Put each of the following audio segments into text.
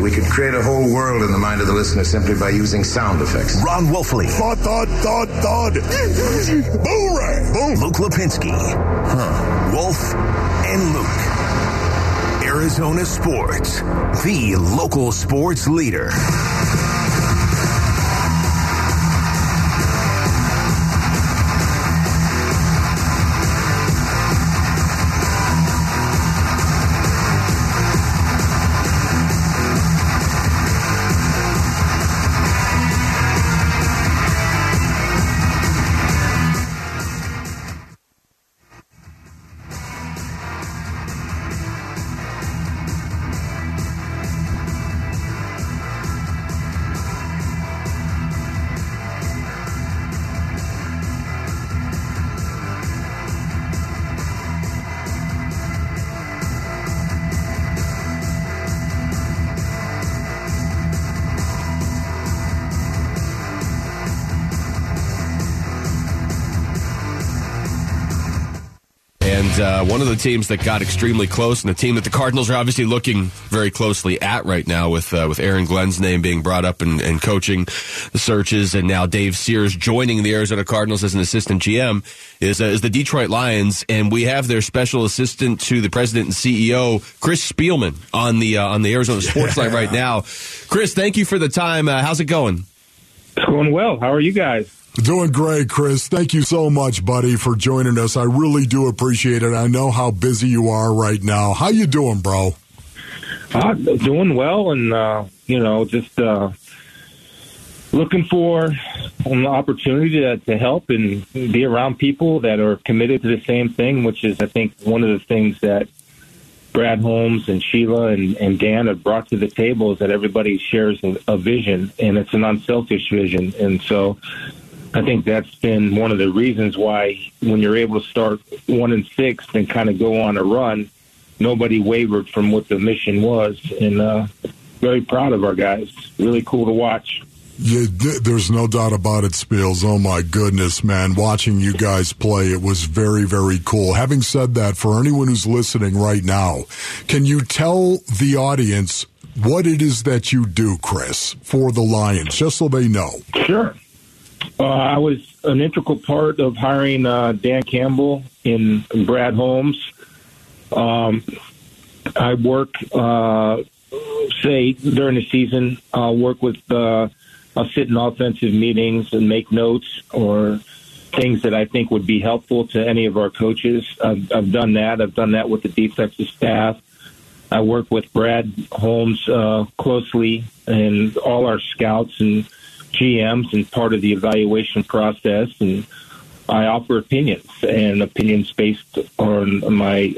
We could create a whole world in the mind of the listener simply by using sound effects. Ron Wolfley. Thud, thud, thud, thud. Boomerang. Boom. Luke Lapinski. Huh. Wolf and Luke. Arizona Sports, the local sports leader. And uh, one of the teams that got extremely close, and the team that the Cardinals are obviously looking very closely at right now, with uh, with Aaron Glenn's name being brought up and, and coaching the searches, and now Dave Sears joining the Arizona Cardinals as an assistant GM, is uh, is the Detroit Lions, and we have their special assistant to the president and CEO, Chris Spielman, on the uh, on the Arizona Sports Line right now. Chris, thank you for the time. Uh, how's it going? It's going well. How are you guys? Doing great, Chris. Thank you so much, buddy, for joining us. I really do appreciate it. I know how busy you are right now. How you doing, bro? Uh, doing well, and uh, you know, just uh, looking for an opportunity to, to help and be around people that are committed to the same thing, which is, I think, one of the things that Brad Holmes and Sheila and, and Dan have brought to the table is that everybody shares a, a vision, and it's an unselfish vision, and so. I think that's been one of the reasons why when you're able to start one and six and kind of go on a run, nobody wavered from what the mission was, and uh, very proud of our guys. Really cool to watch. Yeah, there's no doubt about it, Spiels. Oh my goodness, man! Watching you guys play, it was very, very cool. Having said that, for anyone who's listening right now, can you tell the audience what it is that you do, Chris, for the Lions, just so they know? Sure. Uh, I was an integral part of hiring uh, Dan Campbell and Brad Holmes. Um, I work, uh, say, during the season, I'll work with, uh, I'll sit in offensive meetings and make notes or things that I think would be helpful to any of our coaches. I've, I've done that. I've done that with the defensive staff. I work with Brad Holmes uh, closely and all our scouts and GMs and part of the evaluation process. And I offer opinions and opinions based on my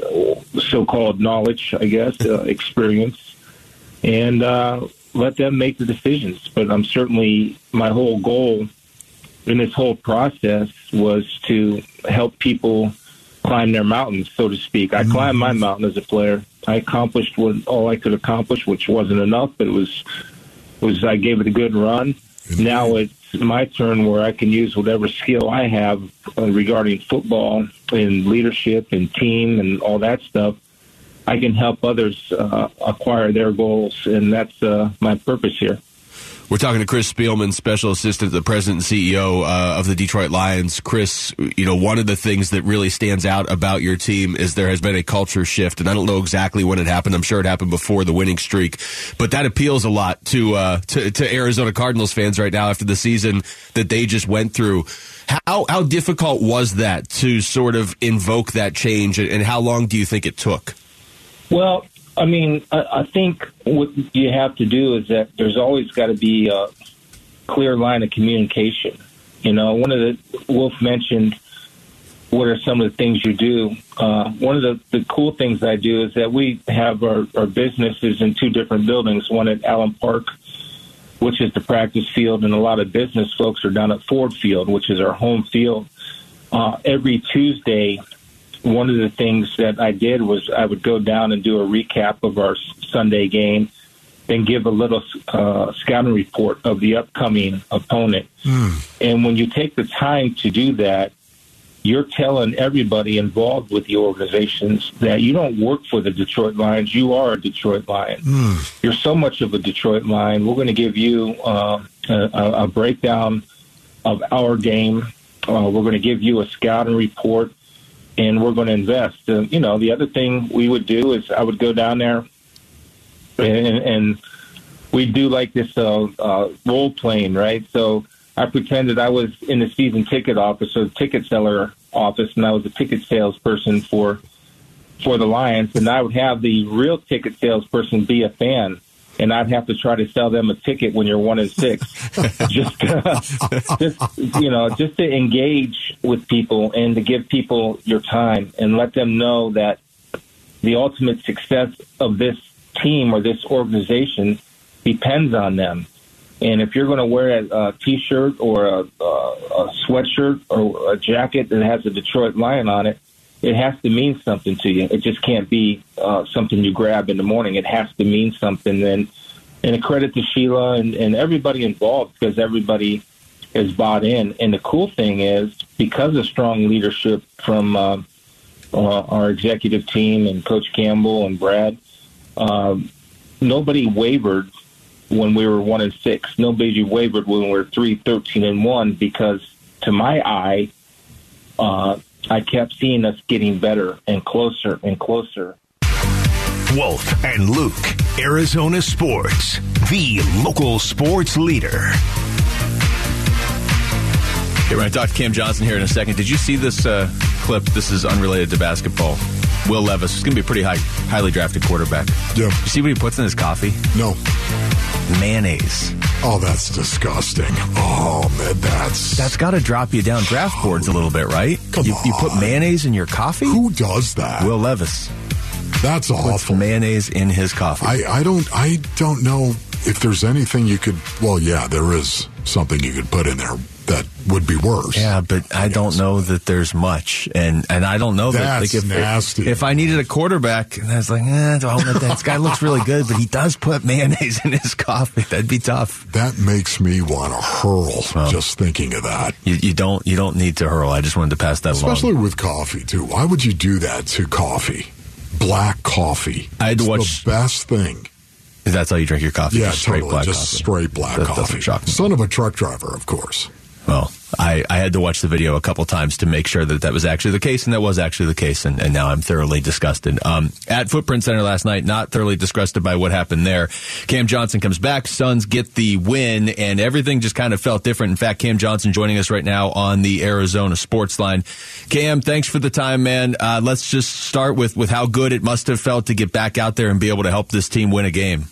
so-called knowledge, I guess, uh, experience, and uh, let them make the decisions. But I'm certainly my whole goal in this whole process was to help people climb their mountains, so to speak. I climbed my mountain as a player. I accomplished what all I could accomplish, which wasn't enough, but it was was I gave it a good run. Now it's my turn where I can use whatever skill I have uh, regarding football and leadership and team and all that stuff. I can help others uh, acquire their goals, and that's uh, my purpose here. We're talking to Chris Spielman, special assistant to the president and CEO uh, of the Detroit Lions. Chris, you know, one of the things that really stands out about your team is there has been a culture shift, and I don't know exactly when it happened. I'm sure it happened before the winning streak, but that appeals a lot to uh, to, to Arizona Cardinals fans right now after the season that they just went through. How how difficult was that to sort of invoke that change, and how long do you think it took? Well, I mean, I, I think what you have to do is that there's always got to be a clear line of communication. You know, one of the Wolf mentioned what are some of the things you do. Uh, one of the, the cool things I do is that we have our, our businesses in two different buildings. One at Allen Park, which is the practice field, and a lot of business folks are down at Ford Field, which is our home field. Uh, every Tuesday, one of the things that I did was I would go down and do a recap of our Sunday game, then give a little uh, scouting report of the upcoming opponent. And when you take the time to do that, you're telling everybody involved with the organizations that you don't work for the Detroit Lions. You are a Detroit Lion. Mm. You're so much of a Detroit Lion. We're going to give you uh, a, a breakdown of our game. Uh, we're going to give you a scouting report, and we're going to invest. Uh, you know, the other thing we would do is I would go down there and, and we do like this uh, uh, role playing, right? So I pretended I was in the season ticket office or the ticket seller office, and I was a ticket salesperson for for the Lions, and I would have the real ticket salesperson be a fan, and I'd have to try to sell them a ticket when you're one and six, just uh, just you know, just to engage with people and to give people your time and let them know that the ultimate success of this team or this organization depends on them. And if you're going to wear a, a T-shirt or a, a, a sweatshirt or a jacket that has a Detroit Lion on it, it has to mean something to you. It just can't be uh, something you grab in the morning. It has to mean something. And and a credit to Sheila and, and everybody involved because everybody is bought in. And the cool thing is because of strong leadership from uh, uh, our executive team and Coach Campbell and Brad, um, nobody wavered when we were one and six. Nobody wavered when we were three, thirteen and one because to my eye, uh, I kept seeing us getting better and closer and closer. Wolf and Luke, Arizona Sports, the local sports leader. Okay, we're going to talk to Cam Johnson here in a second. Did you see this uh, clip? This is unrelated to basketball. Will Levis is going to be a pretty high, highly drafted quarterback. Yeah. You see what he puts in his coffee? No. Mayonnaise. Oh, that's disgusting. Oh, man, that's. That's got to drop you down draft boards a little bit, right? Come you, you put mayonnaise in your coffee? Who does that? Will Levis that's puts awful. mayonnaise in his coffee. I, I don't I don't know if there's anything you could. Well, yeah, there is something you could put in there that would be worse. yeah, but I don't know that there's much, and and I don't know that That's like, if, nasty. If I needed a quarterback, and I was like, eh, I that? This guy looks really good, but he does put mayonnaise in his coffee. That'd be tough. That makes me want to hurl Well. just thinking of that. You, you don't you don't need to hurl. I just wanted to pass that along. Especially along. with coffee too. Why would you do that to coffee? Black coffee. I to It's watch- the best thing. That's how you drink your coffee. Yeah, just straight totally. black just coffee. straight black That coffee. Son of a truck driver, of course. Well, I, I had to watch the video a couple times to make sure that that was actually the case, and that was actually the case, and, and now I'm thoroughly disgusted. Um, at Footprint Center last night, not thoroughly disgusted by what happened there. Cam Johnson comes back, Suns get the win, and everything just kind of felt different. In fact, Cam Johnson joining us right now on the Arizona Sports Line. Cam, thanks for the time, man. Uh, let's just start with, with how good it must have felt to get back out there and be able to help this team win a game.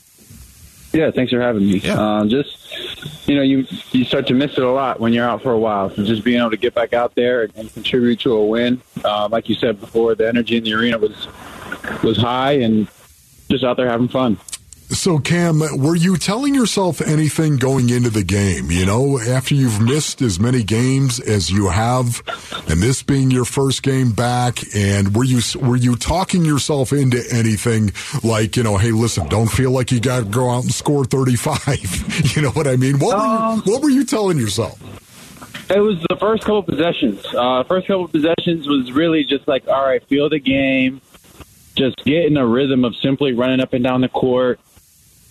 Yeah, thanks for having me. Yeah. Uh, just you know, you you start to miss it a lot when you're out for a while. So just being able to get back out there and, and contribute to a win, uh, like you said before, the energy in the arena was was high, and just out there having fun. So, Cam, were you telling yourself anything going into the game? You know, after you've missed as many games as you have, and this being your first game back, and were you were you talking yourself into anything like, you know, hey, listen, don't feel like you got to go out and score thirty five. you know what I mean? What were you, what were you telling yourself? It was the first couple possessions. Uh, first couple possessions was really just like, all right, feel the game, just get in a rhythm of simply running up and down the court,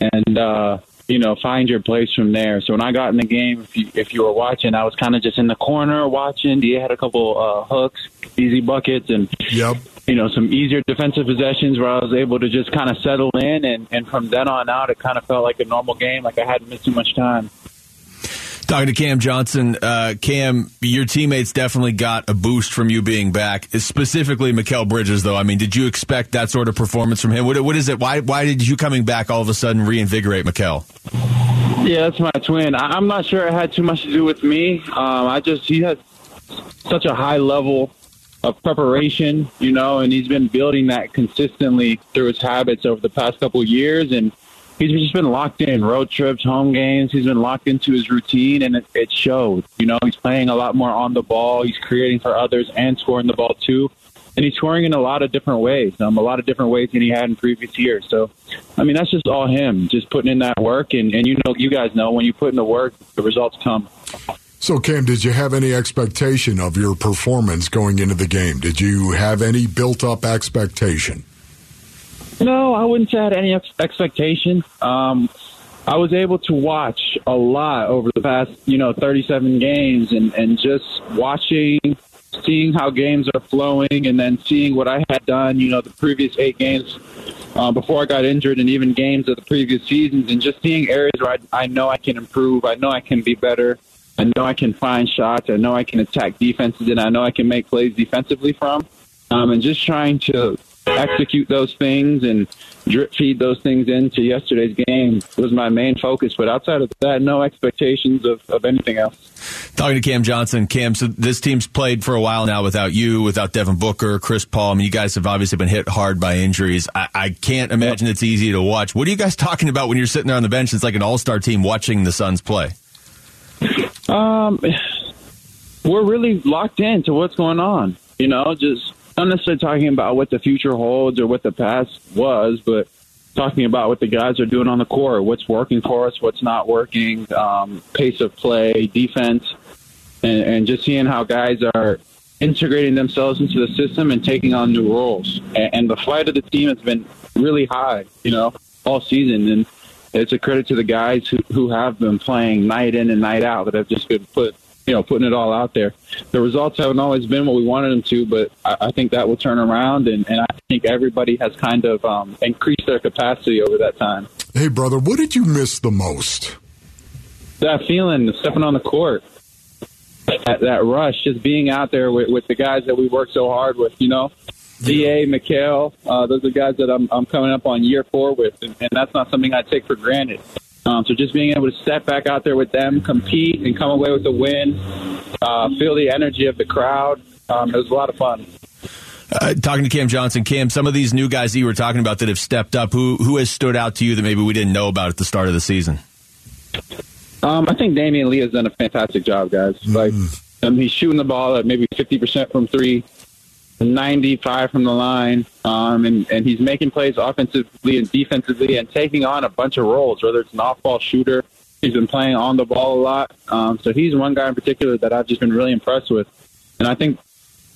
and uh, you know, find your place from there. So when I got in the game, if you, if you were watching, I was kind of just in the corner watching. Da had a couple uh, hooks, easy buckets, and Yep. you know some easier defensive possessions where I was able to just kind of settle in, and and from then on out, it kind of felt like a normal game, like I hadn't missed too much time. Talking to Cam Johnson, uh, Cam, your teammates definitely got a boost from you being back. Specifically, Mikal Bridges, though. I mean, did you expect that sort of performance from him? What, what is it? Why why did you coming back all of a sudden reinvigorate Mikel? Yeah, that's my twin. I, I'm not sure it had too much to do with me. Um, I just he has such a high level of preparation, you know, and he's been building that consistently through his habits over the past couple years, and he's just been locked in road trips, home games. He's been locked into his routine, and it, it showed. You know, he's playing a lot more on the ball. He's creating for others and scoring the ball too. And he's scoring in a lot of different ways, um, a lot of different ways than he had in previous years. So, I mean, that's just all him, just putting in that work. And, and you know, you guys know when you put in the work, the results come. So, Cam, did you have any expectation of your performance going into the game? Did you have any built up expectation? No, I wouldn't say I had any ex- expectation. Um, I was able to watch a lot over the past, you know, 37 games and, and just watching, seeing how games are flowing and then seeing what I had done, you know, the previous eight games uh, before I got injured and even games of the previous seasons and just seeing areas where I, I know I can improve. I know I can be better. I know I can find shots. I know I can attack defenses, and I know I can make plays defensively from. Um, and just trying to execute those things and drip feed those things into yesterday's game was my main focus. But outside of that, no expectations of, of anything else. Talking to Cam Johnson, Cam, so this team's played for a while now without you, without Devin Booker, Chris Paul. I mean, you guys have obviously been hit hard by injuries. I, I can't imagine it's easy to watch. What are you guys talking about when you're sitting there on the bench? It's like an all star team watching the Suns play. Um, we're really locked into what's going on. You know, just not necessarily talking about what the future holds or what the past was, but talking about what the guys are doing on the court, what's working for us, what's not working, um, pace of play, defense, and, and just seeing how guys are integrating themselves into the system and taking on new roles. And, and the flight of the team has been really high, you know, all season. And it's a credit to the guys who, who have been playing night in and night out that have just been put you know, putting it all out there. The results haven't always been what we wanted them to, but I, I think that will turn around, and, and I think everybody has kind of um, increased their capacity over that time. Hey, brother, what did you miss the most? That feeling, stepping on the court, that, that rush, just being out there with, with the guys that we work so hard with, you know. Da, Mikal, uh, those are guys that I'm, I'm coming up on year four with, and, and that's not something I take for granted. Um, so just being able to step back out there with them, compete, and come away with a win, uh, feel the energy of the crowd, um, it was a lot of fun. Uh, talking to Cam Johnson, Cam, some of these new guys that you were talking about that have stepped up, who who has stood out to you that maybe we didn't know about at the start of the season? Um, I think Damian Lee has done a fantastic job, guys. Mm. Like, um, he's shooting the ball at maybe fifty percent from three. 95 from the line, um, and, and he's making plays offensively and defensively and taking on a bunch of roles, whether it's an off ball shooter. He's been playing on the ball a lot. Um, so he's one guy in particular that I've just been really impressed with. And I think,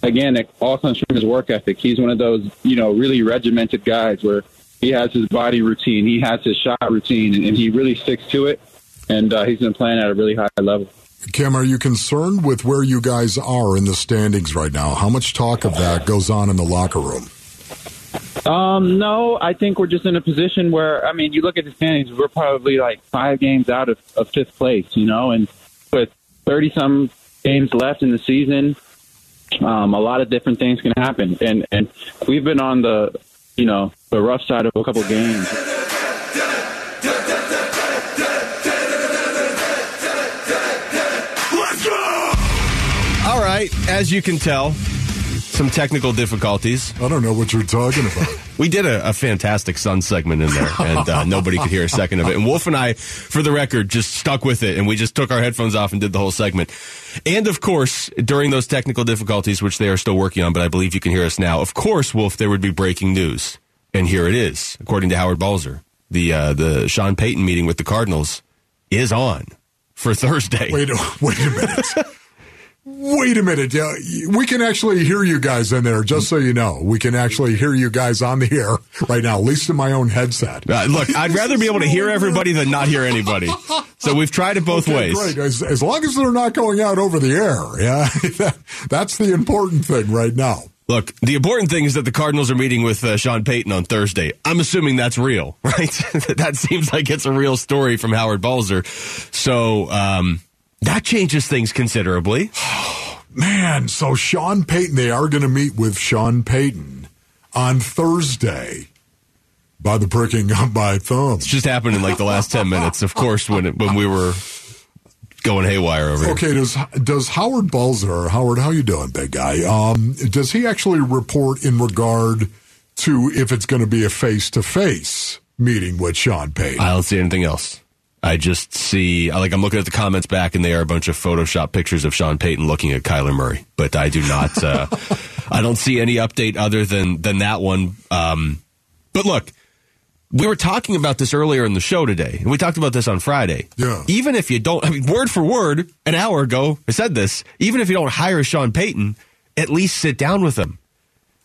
again, it all comes from his work ethic. He's one of those, you know, really regimented guys where he has his body routine, he has his shot routine, and, and he really sticks to it. And uh, he's been playing at a really high level. Kim, are you concerned with where you guys are in the standings right now? How much talk of that goes on in the locker room? Um, no, I think we're just in a position where, I mean, you look at the standings, we're probably like five games out of, of fifth place, you know, and with 30 some games left in the season, um, a lot of different things can happen. And, and we've been on the, you know, the rough side of a couple games. Right, as you can tell, some technical difficulties. I don't know what you're talking about. we did a, a, fantastic Sun segment in there, and uh, nobody could hear a second of it. And Wolf and I, for the record, just stuck with it, and we just took our headphones off and did the whole segment. And of course, during those technical difficulties, which they are still working on, but I believe you can hear us now. Of course, Wolf, there would be breaking news, and here it is, according to Howard Balzer. The uh, the Sean Payton meeting with the Cardinals is on for Thursday. Wait, wait a minute. Wait a minute. We can actually hear you guys in there, just so you know. We can actually hear you guys on the air right now, at least in my own headset. Uh, look, I'd rather be able to hear everybody than not hear anybody. So we've tried it both okay, ways. As, as, long as they're not going out over the air. Yeah. That's the important thing right now. Look, the important thing is that the Cardinals are meeting with uh, Sean Payton on Thursday. I'm assuming that's real, right? that seems like it's a real story from Howard Balzer. So, um, that changes things considerably. Man, so Sean Payton, they are going to meet with Sean Payton on Thursday by the pricking of my thumb. It's just happened in like the last 10 minutes, of course, when, it, when we were going haywire over okay, here. Okay, does, does Howard Balzer, Howard, how you doing, big guy? Um, does he actually report in regard to if it's going to be a face-to-face meeting with Sean Payton? I don't see anything else. I just see, like, I'm looking at the comments back, and they are a bunch of Photoshop pictures of Sean Payton looking at Kyler Murray. But I do not, uh, I don't see any update other than than that one. Um, but look, we were talking about this earlier in the show today, and we talked about this on Friday. Yeah. Even if you don't, I mean, word for word, an hour ago, I said this. Even if you don't hire Sean Payton, at least sit down with him.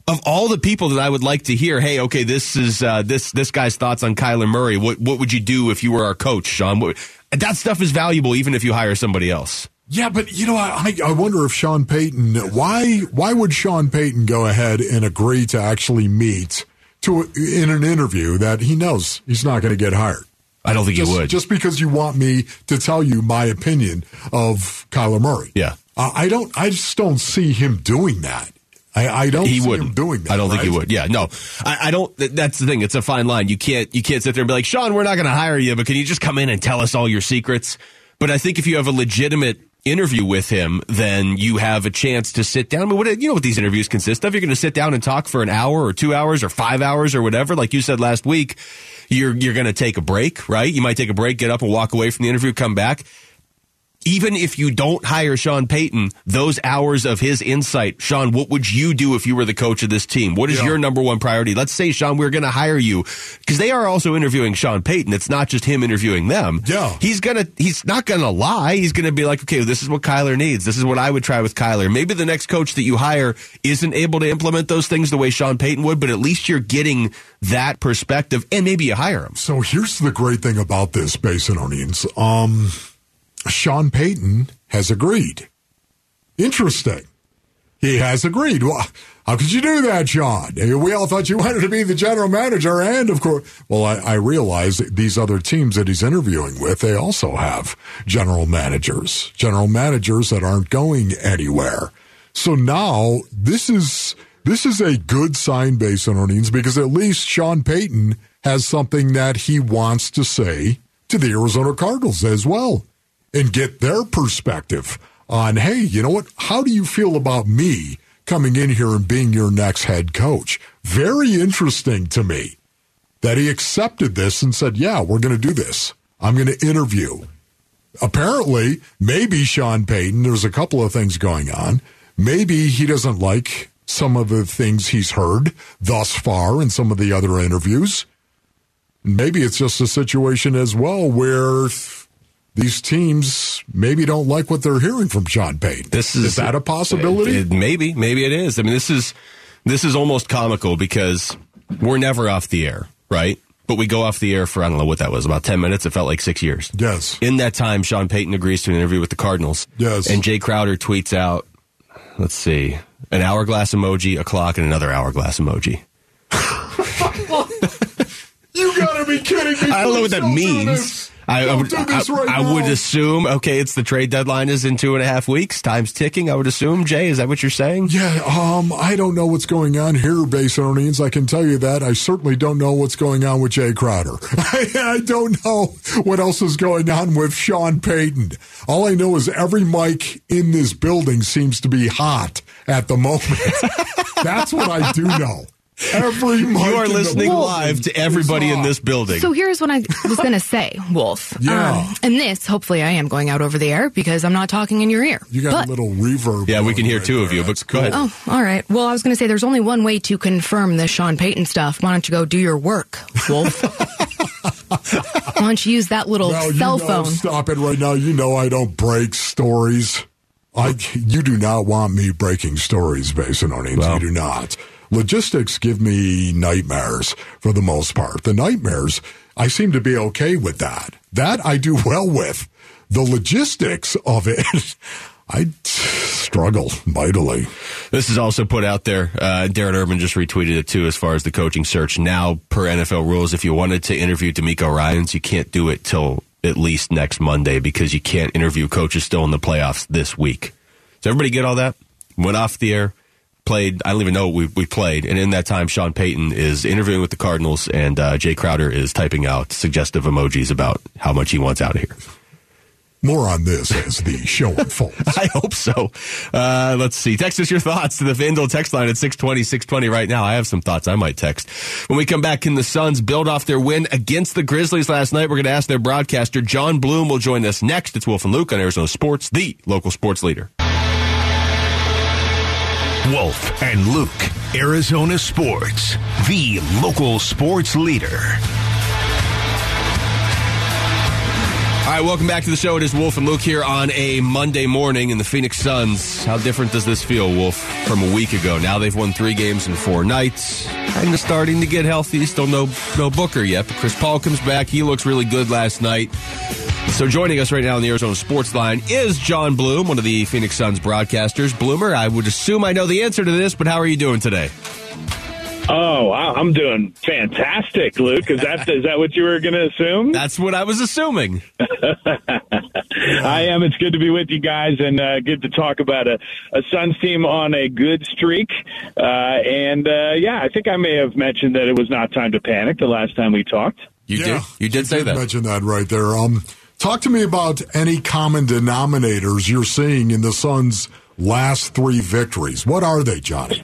Of all the people that I would like to hear, hey, okay, this is uh, this this guy's thoughts on Kyler Murray. What what would you do if you were our coach, Sean? What, that stuff is valuable, even if you hire somebody else. Yeah, but you know, I, I wonder if Sean Payton why why would Sean Payton go ahead and agree to actually meet to in an interview that he knows he's not going to get hired. I don't think just, he would. Just because you want me to tell you my opinion of Kyler Murray. Yeah. Uh, I don't. I just don't see him doing that. I, I don't he see wouldn't. him doing that. I don't think he would. Yeah, no, I, I don't. That's the thing. It's a fine line. You can't. You can't sit there and be like, Sean, we're not going to hire you, but can you just come in and tell us all your secrets? But I think if you have a legitimate interview with him, then you have a chance to sit down. I mean, what, you know what these interviews consist of? You're going to sit down and talk for an hour or two hours or five hours or whatever. Like you said last week, you're you're going to take a break, right? You might take a break, get up and walk away from the interview, come back even if you don't hire Sean Payton, those hours of his insight, Sean, what would you do if you were the coach of this team? What is Yeah. your number one priority? Let's say, Sean, we're going to hire you because they are also interviewing Sean Payton. It's not just him interviewing them. Yeah. He's going to, he's not going to lie. He's going to be like, okay, this is what Kyler needs. This is what I would try with Kyler. Maybe the next coach that you hire isn't able to implement those things the way Sean Payton would, but at least you're getting that perspective and maybe you hire him. So here's the great thing about this, Basinonians. Um, Sean Payton has agreed. Interesting. He has agreed. Well, how could you do that, Sean? We all thought you wanted to be the general manager, and of course, well, I, I realize these other teams that he's interviewing with, they also have general managers, general managers that aren't going anywhere. So now this is this is a good sign, based on earnings, because at least Sean Payton has something that he wants to say to the Arizona Cardinals as well and get their perspective on, hey, you know what? How do you feel about me coming in here and being your next head coach? Very interesting to me that he accepted this and said, yeah, we're going to do this. I'm going to interview. Apparently, maybe Sean Payton, there's a couple of things going on. Maybe he doesn't like some of the things he's heard thus far in some of the other interviews. Maybe it's just a situation as well where these teams maybe don't like what they're hearing from Sean Payton. This is, that a possibility? It- it- maybe, maybe it is. I mean, this is this is almost comical because we're never off the air, right? But we go off the air for I don't know what that was about ten minutes. It felt like six years. yes. In that time, Sean Payton agrees to an interview with the Cardinals. Yes. And Jay Crowder tweets out, let's see, an hourglass emoji, a clock, and another hourglass emoji. You gotta be kidding me. I don't know what that Don't means. I, I would, do this I- right I would assume, okay, it's the trade deadline is in two and a half weeks. Time's ticking. I would assume, Jay, is that what you're saying? Yeah, um, I don't know what's going on here, base earnings. I can tell you that. I certainly don't know what's going on with Jay Crowder. I, I don't know what else is going on with Sean Payton. All I know is every mic in this building seems to be hot at the moment. That's what I do know. Every mic You are listening live to everybody in this building. So here's what I was going to say, Wolf. Yeah. Um, and this, hopefully, I am going out over the air because I'm not talking in your ear. You got But- a little reverb. Yeah, we can hear right two of you, but That's go ahead. cool. Oh, all right. Well, I was going to say there's only one way to confirm this Sean Payton stuff. Why don't you go do your work, Wolf? Why don't you use that little Well, you cell know, phone? Stop it right now. You know I don't break stories. I, you do not want me breaking stories, Basin Onions. Well. you do not. Logistics give me nightmares for the most part. The nightmares, I seem to be okay with that. That I do well with. The logistics of it, I struggle mightily. This is also put out there. Uh, Darren Urban just retweeted it too, as far as the coaching search. Now, per NFL rules, if you wanted to interview DeMeco Ryans, you can't do it till at least next Monday because you can't interview coaches still in the playoffs this week. Does everybody get all that? Went off the air, played. I don't even know what we, we played. And in that time, Sean Payton is interviewing with the Cardinals, and uh, Jay Crowder is typing out suggestive emojis about how much he wants out of here. More on this as the show unfolds. I hope so. Uh, let's see. Text us your thoughts to the FanDuel text line at 620, 620 right now. I have some thoughts I might text. When we come back, can the Suns build off their win against the Grizzlies last night? We're going to ask their broadcaster, John Bloom, will join us next. It's Wolf and Luke on Arizona Sports, the local sports leader. Wolf and Luke, Arizona Sports, the local sports leader. All right, welcome back to the show. It is Wolf and Luke here on a Monday morning in the Phoenix Suns. How different does this feel, Wolf, from a week ago? Now they've won three games in four nights. Kind of starting to get healthy. Still no no Booker yet, but Chris Paul comes back. He looks really good last night. So joining us right now on the Arizona Sports Line is John Bloom, one of the Phoenix Suns broadcasters. Bloomer, I would assume I know the answer to this, but how are you doing today? Oh, I'm doing fantastic, Luke. Is that is that what you were going to assume? That's what I was assuming. I am. It's good to be with you guys, and uh, good to talk about a, a Suns team on a good streak. Uh, and uh, yeah, I think I may have mentioned that it was not time to panic the last time we talked. You yeah, did. You did say did that. Mention that right there. Um, talk to me about any common denominators you're seeing in the Suns' last three victories. What are they, Johnny?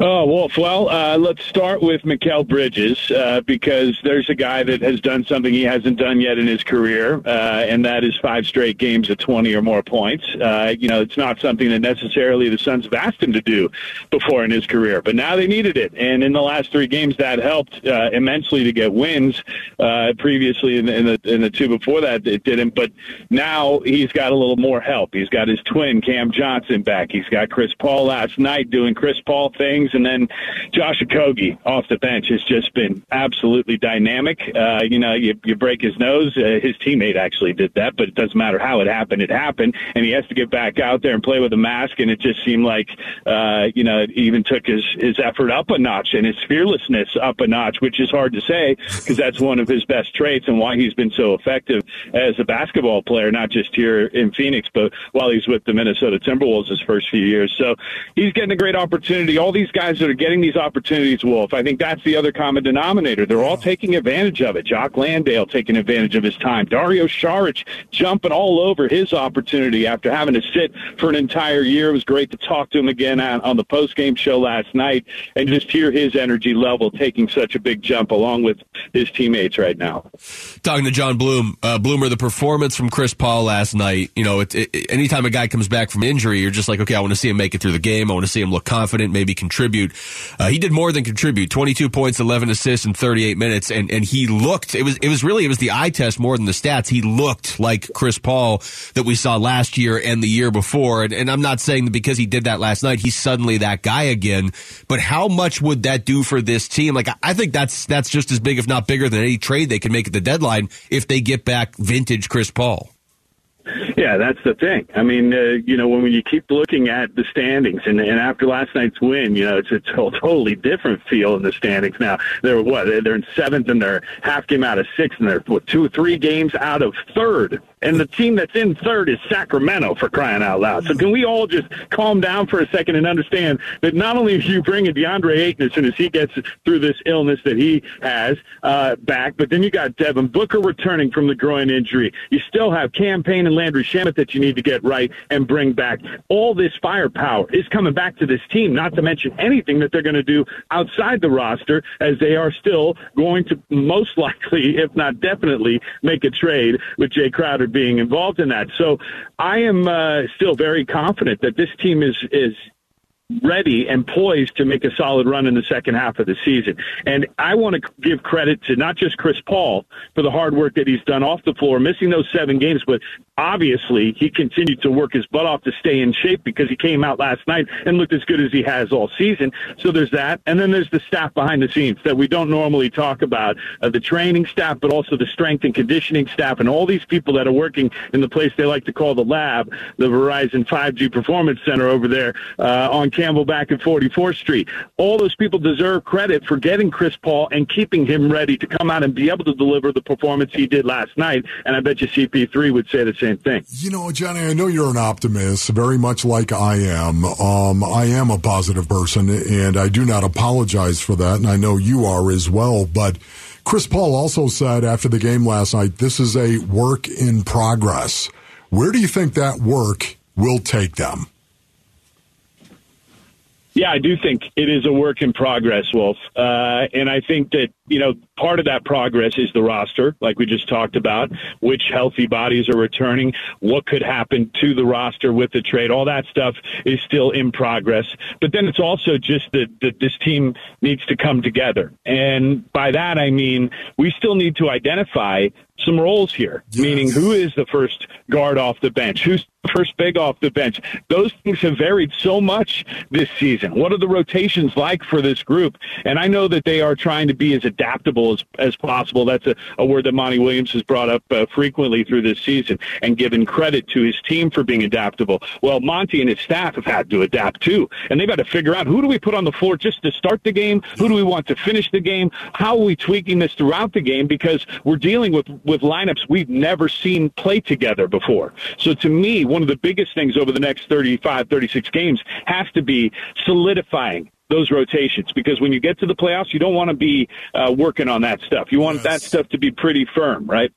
Oh, Wolf. Well, uh, let's start with Mikal Bridges uh, because there's a guy that has done something he hasn't done yet in his career, uh, and that is five straight games of 20 or more points. Uh, you know, it's not something that necessarily the Suns have asked him to do before in his career, but now they needed it. And in the last three games, that helped uh, immensely to get wins. Uh, previously, in the, in, the, in the two before that, it didn't. But now he's got a little more help. He's got his twin, Cam Johnson, back. He's got Chris Paul last night doing Chris Paul things things. And then Josh Okogie off the bench has just been absolutely dynamic. Uh, you know, you, you break his nose. Uh, his teammate actually did that, but it doesn't matter how it happened. It happened, and he has to get back out there and play with a mask. And it just seemed like, uh, you know, it even took his his effort up a notch and his fearlessness up a notch, which is hard to say because that's one of his best traits and why he's been so effective as a basketball player, not just here in Phoenix, but while he's with the Minnesota Timberwolves his first few years. So he's getting a great opportunity. All these guys that are getting these opportunities, Wolf, I think that's the other common denominator. They're all taking advantage of it. Jock Landale taking advantage of his time. Dario Saric jumping all over his opportunity after having to sit for an entire year. It was great to talk to him again on, on the post-game show last night and just hear his energy level taking such a big jump along with his teammates right now. Talking to John Bloom, uh, Bloomer, the performance from Chris Paul last night, you know, it, it, anytime a guy comes back from injury, you're just like, okay, I want to see him make it through the game. I want to see him look confident, maybe contribute contribute. Uh, he did more than contribute. 22 points, 11 assists in 38 minutes, and and he looked. It was it was really it was the eye test more than the stats. He looked like Chris Paul that we saw last year and the year before. And, and I'm not saying that because he did that last night, he's suddenly that guy again. But how much would that do for this team? Like I think that's that's just as big, if not bigger, than any trade they can make at the deadline if they get back vintage Chris Paul. Yeah, that's the thing. I mean, uh, you know, when when you keep looking at the standings, and, and after last night's win, you know, it's a totally different feel in the standings now. They're what? They're in seventh, and they're half game out of sixth, and they're what, two three games out of third. And the team that's in third is Sacramento for crying out loud. So can we all just calm down for a second and understand that not only are you bringing DeAndre Ayton as soon as he gets through this illness that he has uh, back, but then you got Devin Booker returning from the groin injury. You still have Cam Payne and Landry Shamet that you need to get right and bring back. All this firepower is coming back to this team, not to mention anything that they're going to do outside the roster as they are still going to most likely, if not definitely, make a trade with Jay Crowder being involved in that. So I am uh, still very confident that this team is is ready and poised to make a solid run in the second half of the season. And I want to give credit to not just Chris Paul for the hard work that he's done off the floor, missing those seven games, but obviously he continued to work his butt off to stay in shape because he came out last night and looked as good as he has all season. So there's that. And then there's the staff behind the scenes that we don't normally talk about, uh, the training staff, but also the strength and conditioning staff and all these people that are working in the place they like to call the lab, the Verizon 5G Performance Center over there uh, on Campbell back at 44th Street. All those people deserve credit for getting Chris Paul and keeping him ready to come out and be able to deliver the performance he did last night. And I bet you CP3 would say the same thing. You know, Johnny, I know you're an optimist, very much like I am. Um, I am a positive person, and I do not apologize for that, and I know you are as well. But Chris Paul also said after the game last night, this is a work in progress. Where do you think that work will take them? Yeah, I do think it is a work in progress, Wolf. Uh, and I think that, you know, part of that progress is the roster, like we just talked about, which healthy bodies are returning, what could happen to the roster with the trade. All that stuff is still in progress. But then it's also just that, that this team needs to come together. And by that, I mean, we still need to identify some roles here, Yes. meaning who is the first guard off the bench, who's the first big off the bench. Those things have varied so much this season. What are the rotations like for this group? And I know that they are trying to be as adaptable as, as possible. That's a, a word that Monty Williams has brought up uh, frequently through this season and given credit to his team for being adaptable. Well, Monty and his staff have had to adapt too, and they've had to figure out who do we put on the floor just to start the game, who do we want to finish the game, how are we tweaking this throughout the game because we're dealing with with lineups we've never seen play together before. So to me, one of the biggest things over the next 35, 36 games has to be solidifying those rotations because when you get to the playoffs, you don't want to be uh, working on that stuff. You want that stuff to be pretty firm, right?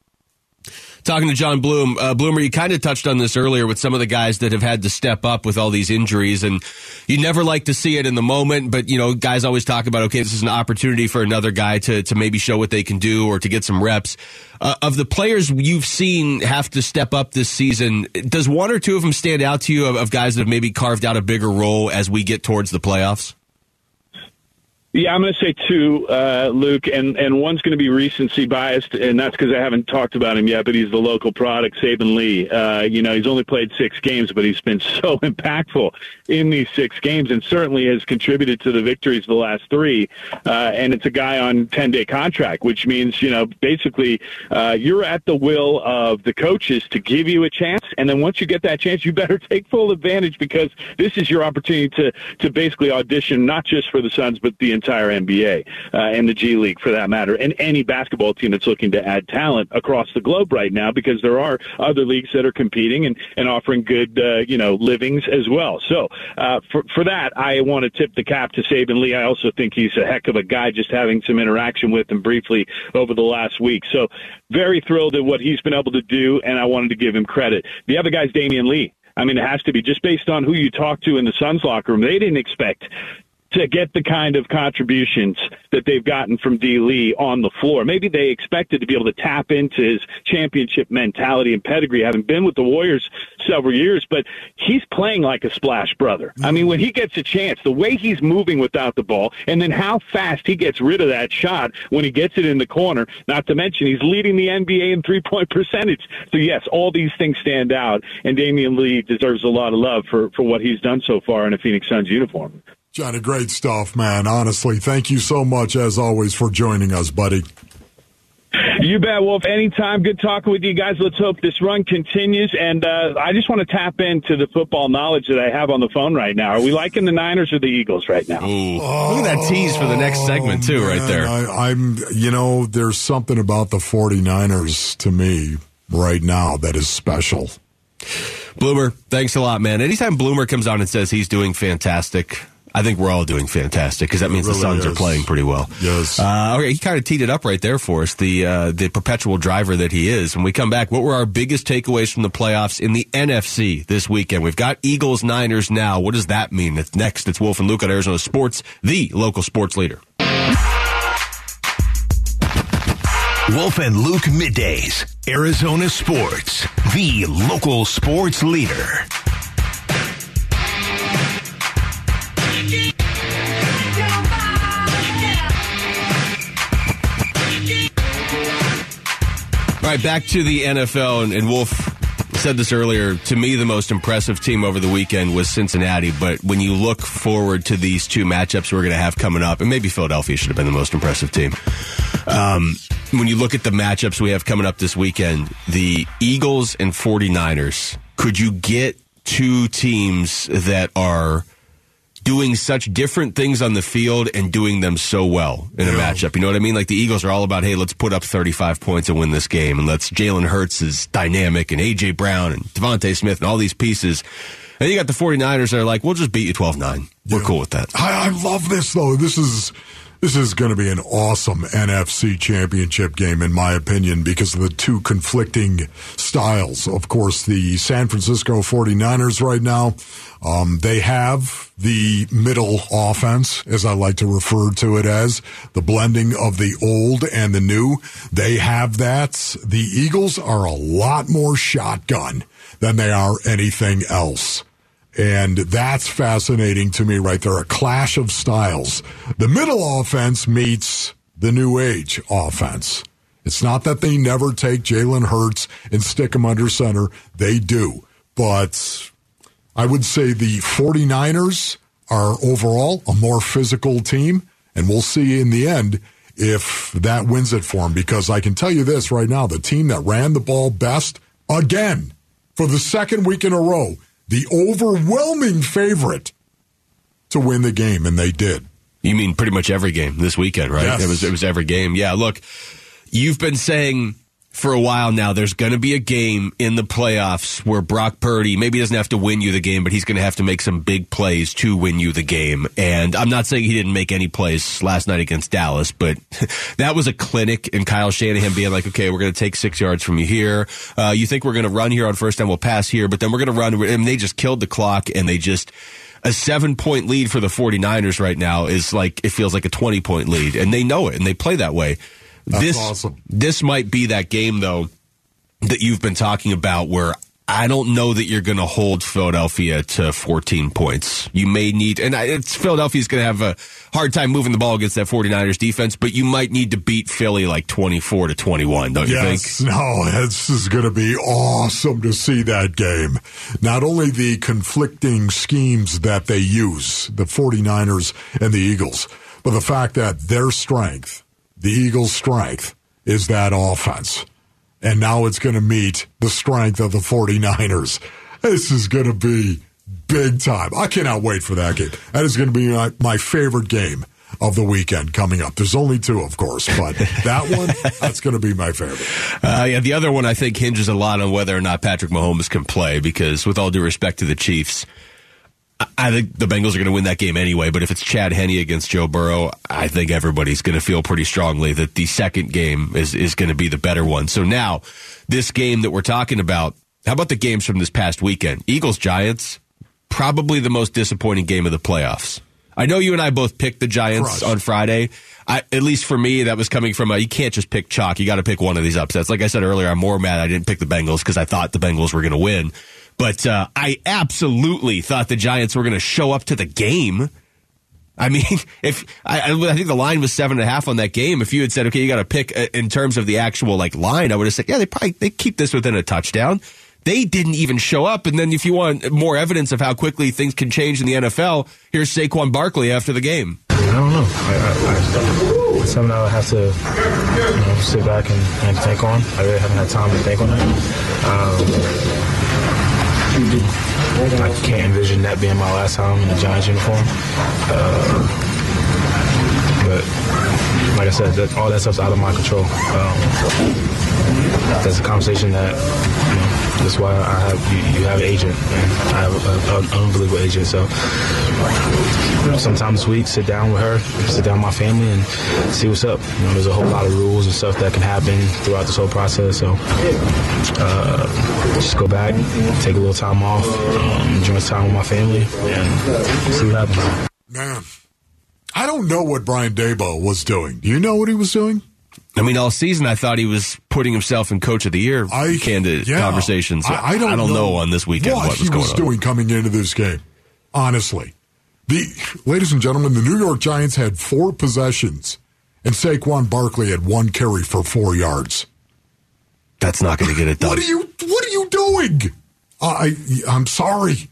Talking to John Bloom, uh, Bloomer, you kind of touched on this earlier with some of the guys that have had to step up with all these injuries, and you never like to see it in the moment. But you know, guys always talk about, okay, this is an opportunity for another guy to to maybe show what they can do or to get some reps. Uh, of the players you've seen have to step up this season, does one or two of them stand out to you of, of guys that have maybe carved out a bigger role as we get towards the playoffs? Yeah, I'm going to say two, uh, Luke, and, and one's going to be recency biased, and that's because I haven't talked about him yet, but he's the local product, Saben Lee. Uh, you know, he's only played six games, but he's been so impactful in these six games and certainly has contributed to the victories the last three. Uh, and it's a guy on 10 day contract, which means, you know, basically uh, you're at the will of the coaches to give you a chance. And then once you get that chance, you better take full advantage because this is your opportunity to, to basically audition, not just for the Suns, but the entire NBA uh, and the G League for that matter, and any basketball team that's looking to add talent across the globe right now because there are other leagues that are competing and, and offering good, uh, you know, livings as well. So uh, for, for that, I want to tip the cap to Saben Lee. I also think he's a heck of a guy just having some interaction with him briefly over the last week. So very thrilled at what he's been able to do, and I wanted to give him credit. The other guy's Damian Lee. I mean, it has to be just based on who you talk to in the Suns locker room. They didn't expect to get the kind of contributions that they've gotten from D. Lee on the floor. Maybe they expected to be able to tap into his championship mentality and pedigree, having been with the Warriors several years, but he's playing like a splash brother. I mean, when he gets a chance, the way he's moving without the ball, and then how fast he gets rid of that shot when he gets it in the corner, not to mention he's leading the NBA in three point percentage. So yes, all these things stand out, and Damian Lee deserves a lot of love for, for what he's done so far in a Phoenix Suns uniform. Johnny, great stuff, man. Honestly, thank you so much as always for joining us, buddy. You bet, Wolf. Anytime. Good talking with you guys. Let's hope this run continues. And uh, I just want to tap into the football knowledge that I have on the phone right now. Are we liking the Niners or the Eagles right now? Ooh. Look at that tease for the next segment, too, right there. I, I'm, you know, there's something about the 49ers to me right now that is special. Bloomer, thanks a lot, man. Anytime Bloomer comes on and says he's doing fantastic, I think we're all doing fantastic because that means really the Suns are playing pretty well. Yes. Uh, okay, he kind of teed it up right there for us, the uh, the perpetual driver that he is. When we come back, what were our biggest takeaways from the playoffs in the NFC this weekend? We've got Eagles Niners now. What does that mean? It's next. It's Wolf and Luke on Arizona Sports, the local sports leader. Wolf and Luke middays. Arizona Sports, the local sports leader. Right, back to the NFL, and, and Wolf said this earlier. To me, the most impressive team over the weekend was Cincinnati. But when you look forward to these two matchups we're going to have coming up, and maybe Philadelphia should have been the most impressive team. Um, when you look at the matchups we have coming up this weekend, the Eagles and 49ers, could you get two teams that are doing such different things on the field and doing them so well in a matchup. You know what I mean? Like the Eagles are all about, hey, let's put up 35 points and win this game. And let's Jalen Hurts is dynamic and A.J. Brown and DeVonta Smith and all these pieces. And you got the 49ers that are like, we'll just beat you 12 9. We're cool with that. I, I love this though. This is this is going to be an awesome NFC championship game, in my opinion, because of the two conflicting styles. Of course, the San Francisco 49ers right now, um, they have the middle offense, as I like to refer to it as, the blending of the old and the new. They have that. The Eagles are a lot more shotgun than they are anything else. And that's fascinating to me right there. A clash of styles. The middle offense meets the new age offense. It's not that they never take Jalen Hurts and stick him under center. They do. But I would say the 49ers are overall a more physical team. And we'll see in the end if that wins it for them. Because I can tell you this right now the team that ran the ball best again for the second week in a row, the overwhelming favorite to win the game, and they did. You mean pretty much every game this weekend, right? Yes. It was it was every game. Yeah, look, you've been saying for a while now there's going to be a game in the playoffs where Brock Purdy maybe doesn't have to win you the game, but he's going to have to make some big plays to win you the game. And I'm not saying he didn't make any plays last night against Dallas, but that was a clinic and Kyle Shanahan being like, okay, we're going to take six yards from you here. Uh, you think we're going to run here on first down? We'll pass here, but then we're going to run. And they just killed the clock and they just, a seven point lead for the 49ers right now is like, it feels like a 20 point lead and they know it and they play that way. That's this, awesome. This might be that game though that you've been talking about where I don't know that you're going to hold Philadelphia to 14 points. You may need, and it's Philadelphia's going to have a hard time moving the ball against that 49ers defense, but you might need to beat Philly like 24 to 21, don't you Yes, think? no, this is going to be awesome to see that game. Not only the conflicting schemes that they use, the 49ers and the Eagles, but the fact that their strength, the Eagles' strength, is that offense. And now it's going to meet the strength of the 49ers. This is going to be big time. I cannot wait for that game. That is going to be my, my favorite game of the weekend coming up. There's only two, of course, but that one, that's going to be my favorite. Uh, yeah, the other one I think hinges a lot on whether or not Patrick Mahomes can play because, with all due respect to the Chiefs, I- think the Bengals are going to win that game anyway. But if it's Chad Henne against Joe Burrow, I think everybody's going to feel pretty strongly that the second game is is going to be the better one. So now, this game that we're talking about, how about the games from this past weekend? Eagles Giants, probably the most disappointing game of the playoffs. I know you and I both picked the Giants Crushed. on Friday. I, at least for me, that was coming from a, you can't just pick chalk. You got to pick one of these upsets. Like I said earlier, I'm more mad I didn't pick the Bengals because I thought the Bengals were going to win. But uh, I absolutely thought the Giants were going to show up to the game. I mean, if I, I think the line was seven and a half on that game. If you had said, okay, you got to pick uh, in terms of the actual like line, I would have said, yeah, they probably they keep this within a touchdown. They didn't even show up. And then if you want more evidence of how quickly things can change in the NFL, here's Saquon Barkley after the game. I don't know. I, I, I, something I would have to you know, sit back and, and think on. I really haven't had time to think on it. Um, I can't envision that being my last time in a Giants uniform. Uh, but like I said, that, all that stuff's out of my control. Um, that's a conversation that that's why I have you, you have an agent, and I have an unbelievable agent. So sometimes week, sit down with her, sit down with my family, and see what's up. You know, there's a whole lot of rules and stuff that can happen throughout this whole process. So uh, just go back, take a little time off, um, enjoy some time with my family, and see what happens. Man, I don't know what Brian Daboll was doing. Do you know what he was doing? I mean, all season I thought he was putting himself in Coach of the Year I candidate yeah. conversations. I, I don't, know. on this weekend what, what, was he was on. doing coming into this game. Honestly, the ladies and gentlemen, the New York Giants had four possessions, and Saquon Barkley had one carry for four yards. That's not going to get it done. What are you? What are you doing? I I'm sorry.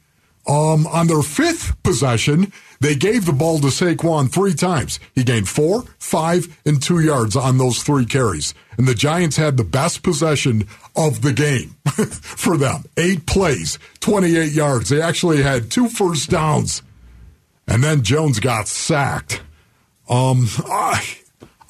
Um, on their fifth possession, they gave the ball to Saquon three times. He gained four, five, and two yards on those three carries. And the Giants had the best possession of the game for them. Eight plays, 28 yards. They actually had two first downs. And then Jones got sacked. Um, I,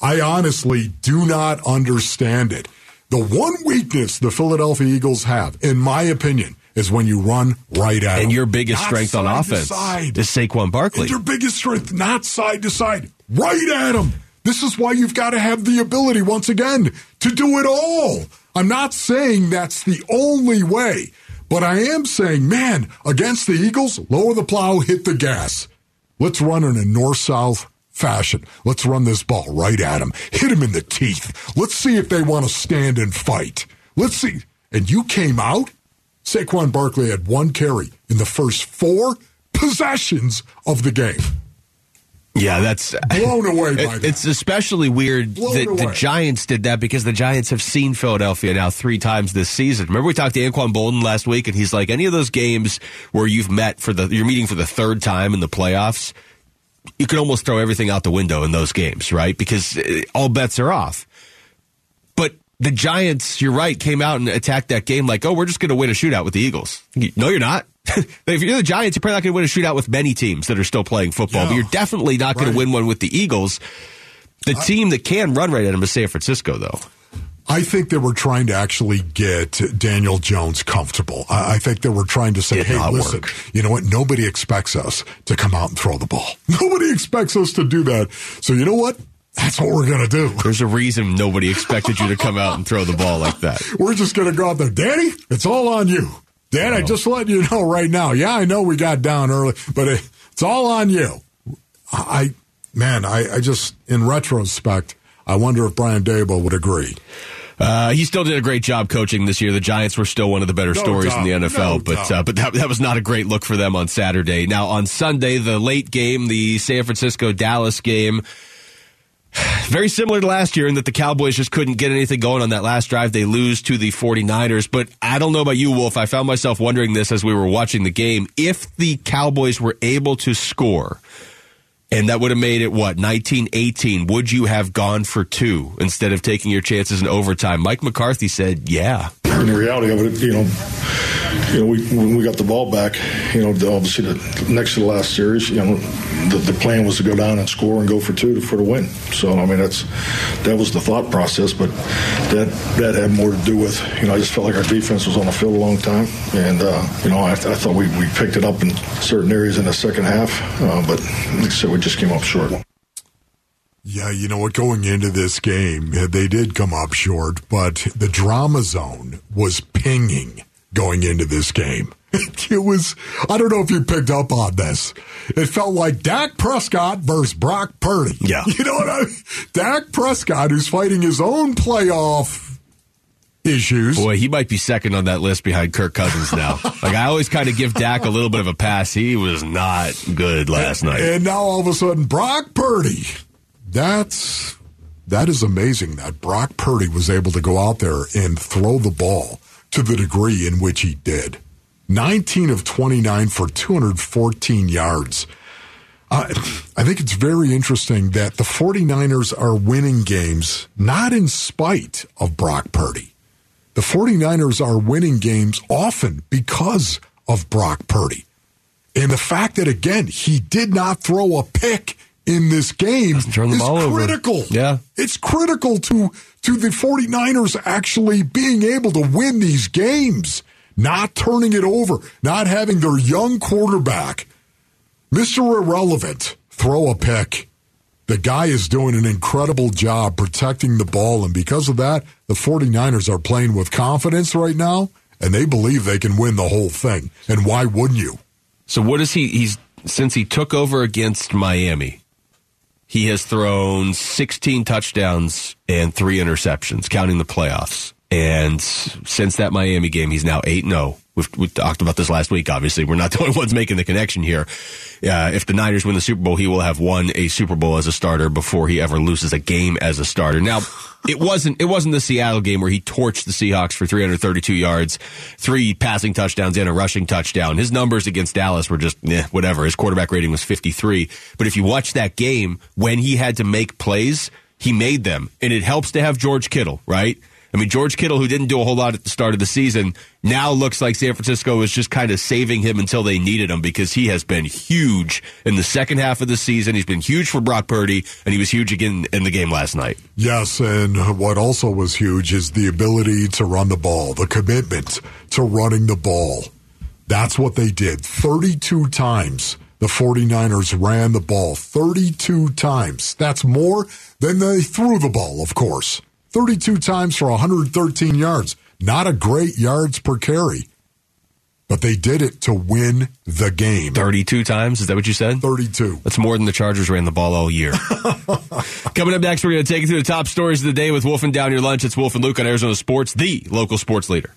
I honestly do not understand it. The one weakness the Philadelphia Eagles have, in my opinion, is when you run right at him. and them. your biggest Not strength on offense side. is Saquon Barkley. And your biggest strength, not side to side, right at them. This is why you've got to have the ability, once again, to do it all. I'm not saying that's the only way, but I am saying, man, against the Eagles, lower the plow, hit the gas. Let's run in a north south fashion. Let's run this ball right at them, hit them in the teeth. Let's see if they want to stand and fight. Let's see. And you came out. Saquon Barkley had one carry in the first four possessions of the game. Yeah, that's blown away by it, It's especially weird Blown that away. the Giants did that because the Giants have seen Philadelphia now three times this season. Remember we talked to Anquan Boldin last week, and he's like, any of those games where you've met for the you're meeting for the third time in the playoffs, you can almost throw everything out the window in those games, right? Because uh, all bets are off. The Giants, you're right, came out and attacked that game like, oh, we're just going to win a shootout with the Eagles. No, you're not. if you're the Giants, you're probably not going to win a shootout with many teams that are still playing football, but you're definitely not going Right. to win one with the Eagles. The team that can run right at them is San Francisco, though. I think they were trying to actually get Daniel Jones comfortable. I, I think they were trying to say, Did hey, listen, work. you know what? Nobody expects us to come out and throw the ball. Nobody expects us to do that. So you know what? That's what we're going to do. There's a reason nobody expected you to come out and throw the ball like that. We're just going to go out there. Danny, it's all on you. Dan, I just let you know right now. Yeah, I know we got down early, but it, it's all on you. I, man, I, I just, in retrospect, I wonder if Brian Daboll would agree. Uh, he still did a great job coaching this year. The Giants were still one of the better No stories in the. NFL, No but uh, but that, that was not a great look for them on Saturday. Now on Sunday, the late game, the San Francisco Dallas game. Very similar to last year in that the Cowboys just couldn't get anything going on that last drive. They lose to the 49ers. But I don't know about you, Wolf. I found myself wondering this as we were watching the game. If the Cowboys were able to score, and that would have made it what 1918 would you have gone for two instead of taking your chances in overtime mike mccarthy said yeah in the reality of it, you know, you know, we when we got the ball back, you know, obviously the next to the last series, you know, the, the plan was to go down and score and go for two for the win. So I mean, that's that was the thought process, but that that had more to do with, you know, I just felt like our defense was on the field a long time, and uh, you know, I, I thought we, we picked it up in certain areas in the second half, uh, but like I said, we just came up short. Yeah, you know what? Going into this game, they did come up short, but the drama zone was pinging going into this game. It was, I don't know if you picked up on this. It felt like Dak Prescott versus Brock Purdy. Yeah. You know what I mean? Dak Prescott, who's fighting his own playoff issues. boy he might be second on that list behind kirk cousins now like i always kind of give dak a little bit of a pass he was not good last night And now all of a sudden, Brock Purdy. That's that is amazing that Brock Purdy was able to go out there and throw the ball to the degree in which he did. 19 of 29 for 214 yards. I think it's very interesting that the 49ers are winning games not in spite of Brock Purdy. The 49ers are winning games often because of Brock Purdy. And the fact that, again, he did not throw a pick in this game is turn the ball over. critical. Yeah. It's critical to, to the 49ers actually being able to win these games, not turning it over, not having their young quarterback, Mr. Irrelevant, throw a pick. The guy is doing an incredible job protecting the ball, and because of that, the 49ers are playing with confidence right now, and they believe they can win the whole thing. And why wouldn't you? So what is he? He's since he took over against Miami, he has thrown 16 touchdowns and three interceptions, counting the playoffs. And since that Miami game, he's now eight zero. We've, we talked about this last week. Obviously, we're not the only ones making the connection here. Uh, if the Niners win the Super Bowl, he will have won a Super Bowl as a starter before he ever loses a game as a starter. Now, it wasn't it wasn't the Seattle game where he torched the Seahawks for 332 yards, three passing touchdowns and a rushing touchdown. His numbers against Dallas were just eh, whatever. His quarterback rating was 53. But if you watch that game when he had to make plays, he made them, and it helps to have George Kittle, right? I mean, George Kittle, who didn't do a whole lot at the start of the season, now looks like San Francisco was just kind of saving him until they needed him because he has been huge in the second half of the season. He's been huge for Brock Purdy, and he was huge again in the game last night. Yes, and what also was huge is the ability to run the ball, the commitment to running the ball. That's what they did. 32 times the 49ers ran the ball. 32 times. That's more than they threw the ball, of course. 32 times for 113 yards. Not a great yards per carry, but they did it to win the game. 32 times? Is that what you said? 32. That's more than the Chargers ran the ball all year. Coming up next, we're going to take you through the top stories of the day with Wolf and Down Your Lunch. It's Wolf and Luke on Arizona Sports, the local sports leader.